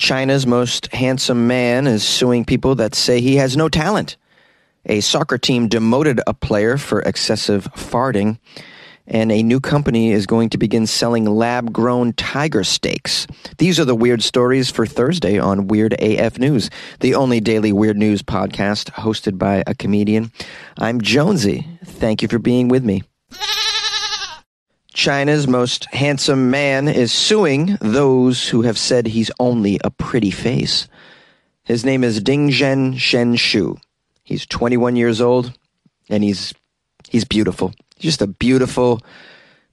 China's most handsome man is suing people that say he has no talent. A soccer team demoted a player for excessive farting, and a new company is going to begin selling lab grown tiger steaks. These are the weird stories for Thursday on Weird AF News, the only daily weird news podcast hosted by a comedian. I'm Jonesy. Thank you for being with me. China's most handsome man is suing those who have said he's only a pretty face. His name is Ding Zhen Shen Shu. He's 21 years old and he's he's beautiful. Just a beautiful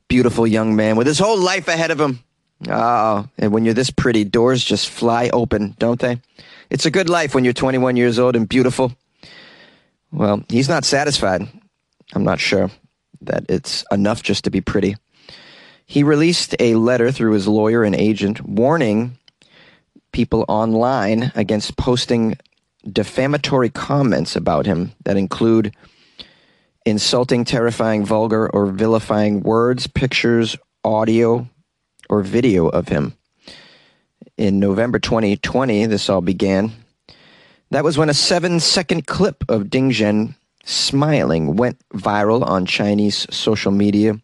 beautiful young man with his whole life ahead of him. Oh, and when you're this pretty, doors just fly open, don't they? It's a good life when you're 21 years old and beautiful. Well, he's not satisfied. I'm not sure that it's enough just to be pretty. He released a letter through his lawyer and agent warning people online against posting defamatory comments about him that include insulting, terrifying, vulgar, or vilifying words, pictures, audio, or video of him. In November 2020, this all began. That was when a seven second clip of Ding Zhen smiling went viral on Chinese social media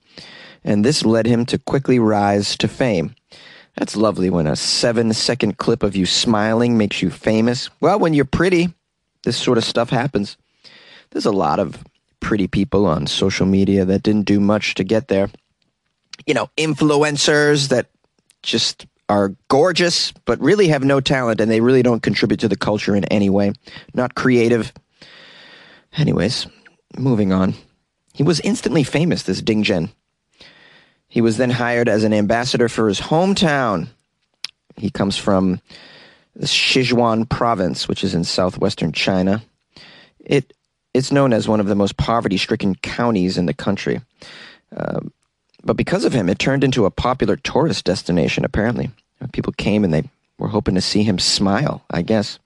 and this led him to quickly rise to fame. That's lovely when a seven second clip of you smiling makes you famous. Well, when you're pretty, this sort of stuff happens. There's a lot of pretty people on social media that didn't do much to get there. You know, influencers that just are gorgeous, but really have no talent and they really don't contribute to the culture in any way. Not creative. Anyways, moving on. He was instantly famous, this Ding Zhen. He was then hired as an ambassador for his hometown. He comes from the Sichuan province, which is in southwestern China. It it's known as one of the most poverty-stricken counties in the country. Uh, but because of him, it turned into a popular tourist destination. Apparently, people came and they were hoping to see him smile. I guess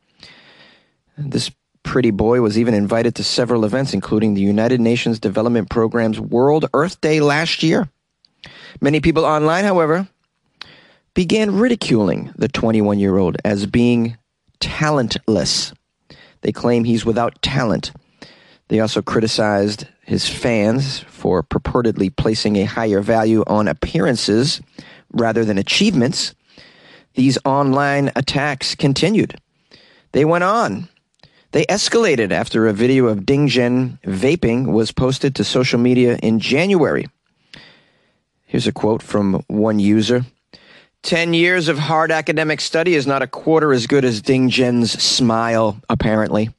this pretty boy was even invited to several events, including the United Nations Development Program's World Earth Day last year. Many people online, however, began ridiculing the 21 year old as being talentless. They claim he's without talent. They also criticized his fans for purportedly placing a higher value on appearances rather than achievements. These online attacks continued. They went on. They escalated after a video of Ding Zhen vaping was posted to social media in January. Here's a quote from one user. 10 years of hard academic study is not a quarter as good as Ding Zhen's smile, apparently.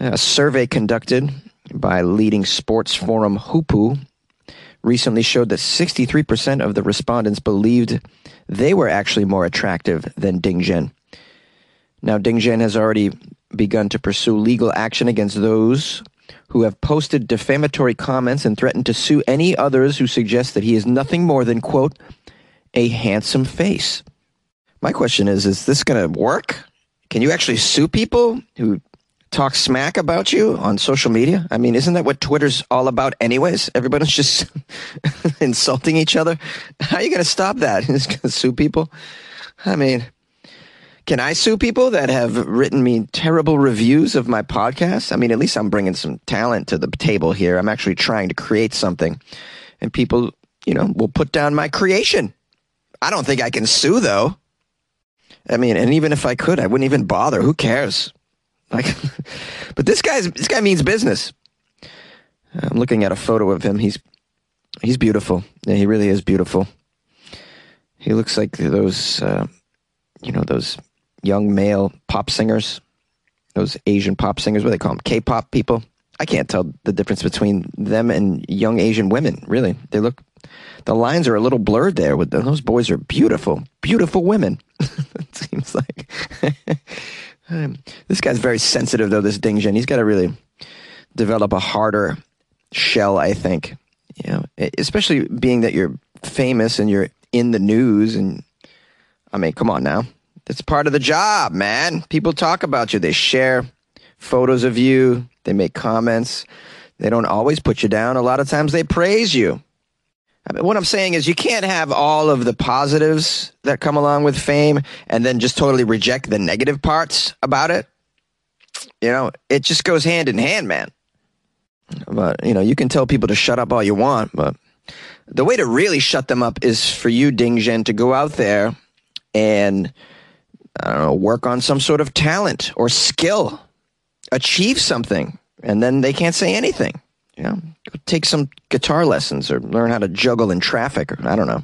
A survey conducted by leading sports forum Hupu recently showed that 63% of the respondents believed they were actually more attractive than Ding Zhen. Now, Ding Zhen has already begun to pursue legal action against those who have posted defamatory comments and threatened to sue any others who suggest that he is nothing more than, quote, a handsome face. My question is is this going to work? Can you actually sue people who talk smack about you on social media? I mean, isn't that what Twitter's all about, anyways? Everybody's just insulting each other. How are you going to stop that? You're going to sue people? I mean, can I sue people that have written me terrible reviews of my podcast? I mean, at least I'm bringing some talent to the table here. I'm actually trying to create something, and people, you know, will put down my creation. I don't think I can sue though. I mean, and even if I could, I wouldn't even bother. Who cares? Like, but this guy's this guy means business. I'm looking at a photo of him. He's he's beautiful. Yeah, he really is beautiful. He looks like those, uh, you know, those young male pop singers, those Asian pop singers, what they call them? K-pop people. I can't tell the difference between them and young Asian women. Really, they look. The lines are a little blurred there. With those boys are beautiful, beautiful women. it seems like this guy's very sensitive, though. This Ding Zhen, he's got to really develop a harder shell. I think, you know, especially being that you're famous and you're in the news, and I mean, come on now. That's part of the job, man. People talk about you. They share photos of you. They make comments. They don't always put you down. A lot of times they praise you. I mean, what I'm saying is you can't have all of the positives that come along with fame and then just totally reject the negative parts about it. You know, it just goes hand in hand, man. But, you know, you can tell people to shut up all you want, but the way to really shut them up is for you, Ding Zhen, to go out there and, I don't know, work on some sort of talent or skill, achieve something, and then they can't say anything. You know, take some guitar lessons or learn how to juggle in traffic, or I don't know.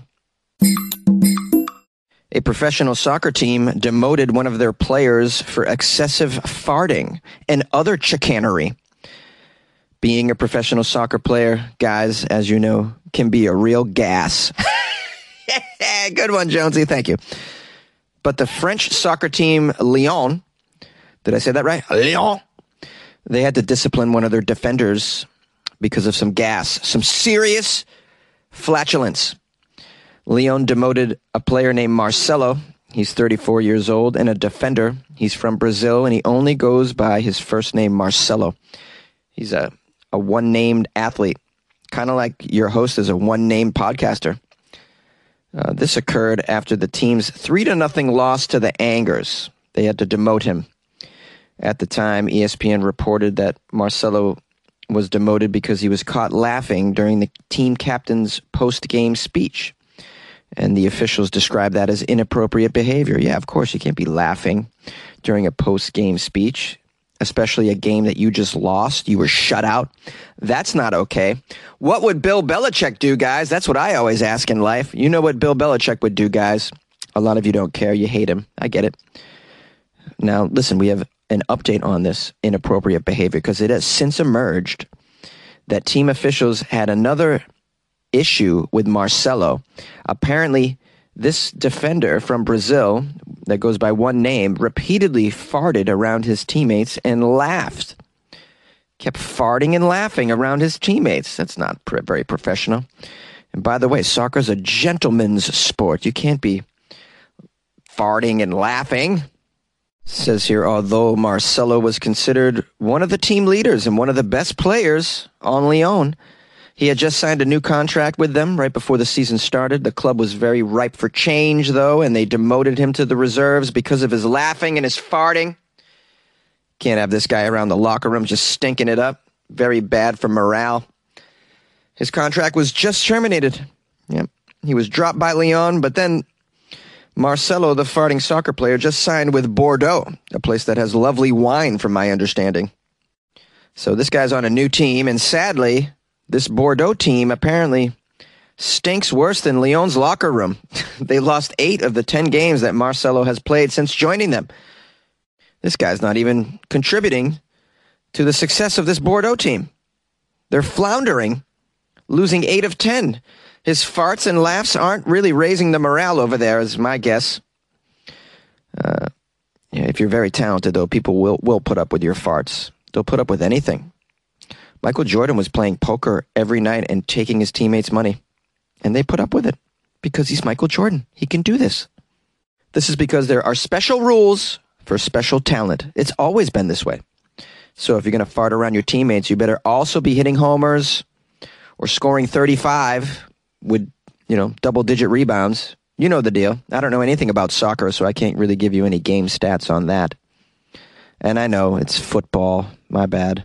A professional soccer team demoted one of their players for excessive farting and other chicanery. Being a professional soccer player, guys, as you know, can be a real gas. Good one, Jonesy. Thank you. But the French soccer team Lyon, did I say that right? Lyon. They had to discipline one of their defenders because of some gas, some serious flatulence. Lyon demoted a player named Marcelo. He's 34 years old and a defender. He's from Brazil and he only goes by his first name, Marcelo. He's a, a one named athlete, kind of like your host is a one named podcaster. Uh, this occurred after the team's three to nothing loss to the Angers. They had to demote him. At the time, ESPN reported that Marcelo was demoted because he was caught laughing during the team captain's post game speech. And the officials described that as inappropriate behavior. Yeah, of course, you can't be laughing during a post game speech, especially a game that you just lost. You were shut out. That's not okay. What would Bill Belichick do, guys? That's what I always ask in life. You know what Bill Belichick would do, guys. A lot of you don't care. You hate him. I get it. Now, listen, we have an update on this inappropriate behavior because it has since emerged that team officials had another issue with Marcelo. Apparently, this defender from Brazil that goes by one name repeatedly farted around his teammates and laughed. Kept farting and laughing around his teammates. That's not very professional. And by the way, soccer's a gentleman's sport. You can't be farting and laughing. Says here, although Marcelo was considered one of the team leaders and one of the best players on Lyon, he had just signed a new contract with them right before the season started. The club was very ripe for change, though, and they demoted him to the reserves because of his laughing and his farting. Can't have this guy around the locker room just stinking it up. Very bad for morale. His contract was just terminated. Yep. He was dropped by Lyon, but then Marcelo, the farting soccer player, just signed with Bordeaux, a place that has lovely wine, from my understanding. So this guy's on a new team, and sadly, this Bordeaux team apparently stinks worse than Lyon's locker room. they lost eight of the ten games that Marcelo has played since joining them. This guy's not even contributing to the success of this Bordeaux team. They're floundering, losing eight of ten. His farts and laughs aren't really raising the morale over there, is my guess. Uh, yeah, if you're very talented, though, people will, will put up with your farts. They'll put up with anything. Michael Jordan was playing poker every night and taking his teammates' money. And they put up with it because he's Michael Jordan. He can do this. This is because there are special rules for special talent. It's always been this way. So if you're going to fart around your teammates, you better also be hitting homers or scoring 35 with, you know, double digit rebounds. You know the deal. I don't know anything about soccer, so I can't really give you any game stats on that. And I know it's football. My bad.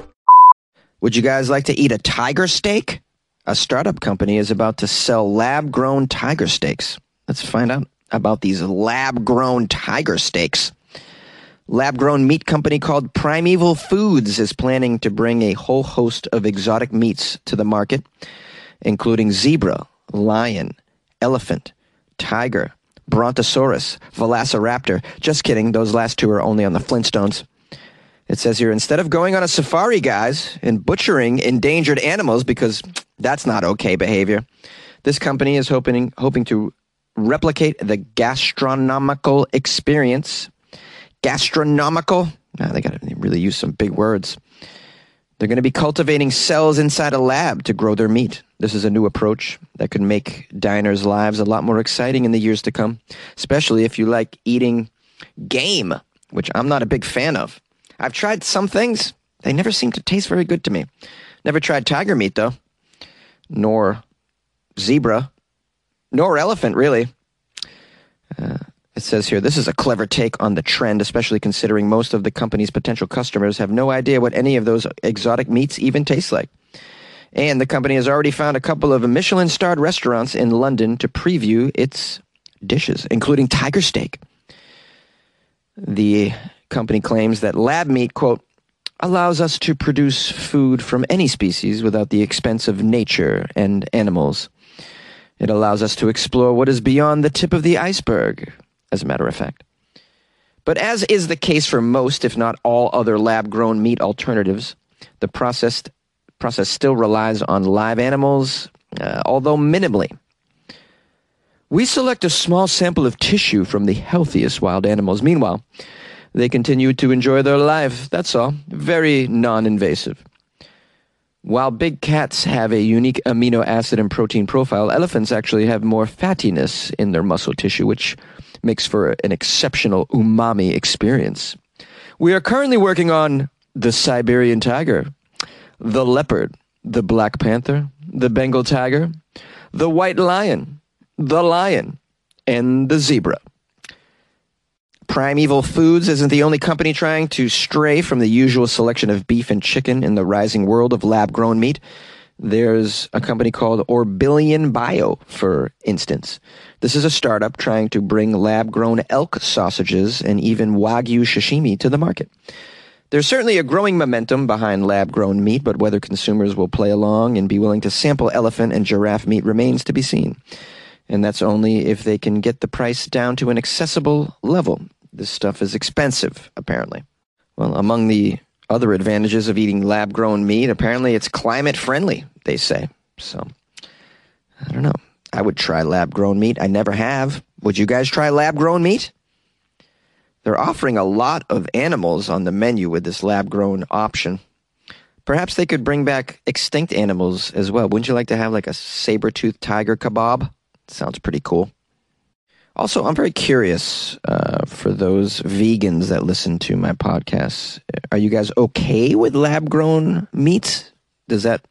Would you guys like to eat a tiger steak? A startup company is about to sell lab grown tiger steaks. Let's find out about these lab grown tiger steaks. Lab grown meat company called Primeval Foods is planning to bring a whole host of exotic meats to the market, including zebra, lion, elephant, tiger, brontosaurus, velociraptor. Just kidding, those last two are only on the Flintstones. It says here instead of going on a safari, guys, and butchering endangered animals because That's not okay behavior. This company is hoping hoping to replicate the gastronomical experience. Gastronomical? Nah, they got to really use some big words. They're going to be cultivating cells inside a lab to grow their meat. This is a new approach that could make diners' lives a lot more exciting in the years to come, especially if you like eating game, which I'm not a big fan of. I've tried some things, they never seem to taste very good to me. Never tried tiger meat, though, nor zebra, nor elephant, really. Uh, it says here, this is a clever take on the trend, especially considering most of the company's potential customers have no idea what any of those exotic meats even taste like. And the company has already found a couple of Michelin starred restaurants in London to preview its dishes, including tiger steak. The company claims that lab meat, quote, allows us to produce food from any species without the expense of nature and animals. It allows us to explore what is beyond the tip of the iceberg, as a matter of fact. But as is the case for most, if not all, other lab grown meat alternatives, the processed process still relies on live animals, uh, although minimally. We select a small sample of tissue from the healthiest wild animals. Meanwhile, they continue to enjoy their life. That's all. Very non invasive. While big cats have a unique amino acid and protein profile, elephants actually have more fattiness in their muscle tissue, which makes for an exceptional umami experience. We are currently working on the Siberian tiger, the leopard, the black panther, the Bengal tiger, the white lion, the lion, and the zebra. Primeval Foods isn't the only company trying to stray from the usual selection of beef and chicken in the rising world of lab grown meat. There's a company called Orbillion Bio, for instance. This is a startup trying to bring lab grown elk sausages and even Wagyu sashimi to the market. There's certainly a growing momentum behind lab grown meat, but whether consumers will play along and be willing to sample elephant and giraffe meat remains to be seen. And that's only if they can get the price down to an accessible level. This stuff is expensive, apparently. Well, among the other advantages of eating lab grown meat, apparently it's climate friendly, they say. So, I don't know. I would try lab grown meat. I never have. Would you guys try lab grown meat? They're offering a lot of animals on the menu with this lab grown option. Perhaps they could bring back extinct animals as well. Wouldn't you like to have like a saber toothed tiger kebab? Sounds pretty cool. Also, I'm very curious uh, for those vegans that listen to my podcasts. Are you guys okay with lab grown meats? Does that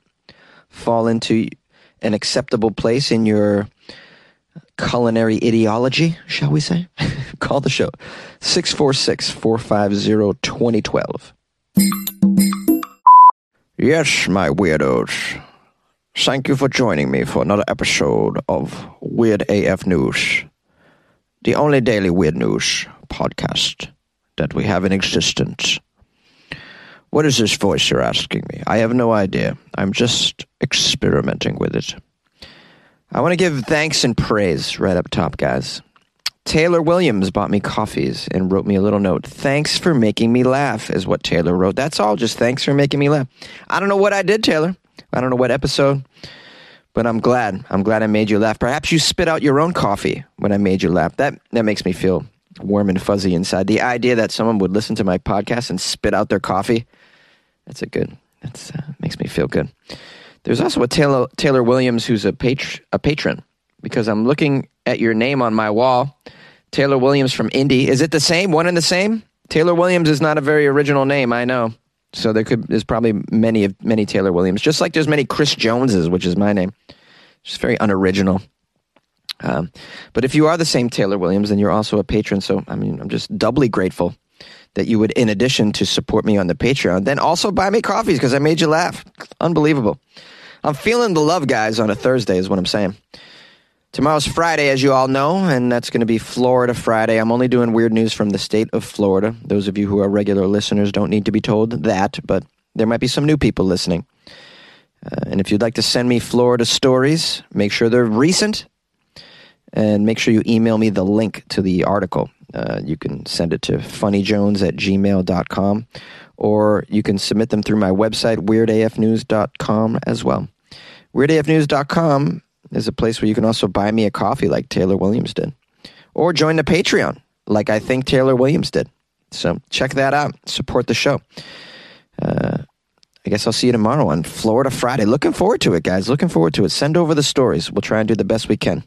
fall into an acceptable place in your culinary ideology, shall we say? Call the show 646 450 2012. Yes, my weirdos. Thank you for joining me for another episode of Weird AF News the only daily weird news podcast that we have in existence. What is this voice you're asking me? I have no idea. I'm just experimenting with it. I want to give thanks and praise right up top, guys. Taylor Williams bought me coffees and wrote me a little note. Thanks for making me laugh, is what Taylor wrote. That's all. Just thanks for making me laugh. I don't know what I did, Taylor. I don't know what episode. But I'm glad. I'm glad I made you laugh. Perhaps you spit out your own coffee when I made you laugh. That that makes me feel warm and fuzzy inside. The idea that someone would listen to my podcast and spit out their coffee, that's a good. That uh, makes me feel good. There's also a Taylor Taylor Williams who's a a patron because I'm looking at your name on my wall. Taylor Williams from Indy. Is it the same? One and the same? Taylor Williams is not a very original name, I know. So there could there's probably many of many Taylor Williams, just like there's many Chris Joneses, which is my name. Just very unoriginal. Um, but if you are the same Taylor Williams, then you're also a patron. So I mean, I'm just doubly grateful that you would, in addition to support me on the Patreon, then also buy me coffees because I made you laugh. Unbelievable. I'm feeling the love, guys, on a Thursday, is what I'm saying. Tomorrow's Friday, as you all know, and that's going to be Florida Friday. I'm only doing weird news from the state of Florida. Those of you who are regular listeners don't need to be told that, but there might be some new people listening. Uh, and if you'd like to send me Florida stories, make sure they're recent and make sure you email me the link to the article. Uh, you can send it to funnyjones at gmail.com or you can submit them through my website, weirdafnews.com as well. WeirdAFnews.com is a place where you can also buy me a coffee like Taylor Williams did. Or join the Patreon like I think Taylor Williams did. So check that out. Support the show. Uh, I guess I'll see you tomorrow on Florida Friday. Looking forward to it, guys. Looking forward to it. Send over the stories. We'll try and do the best we can.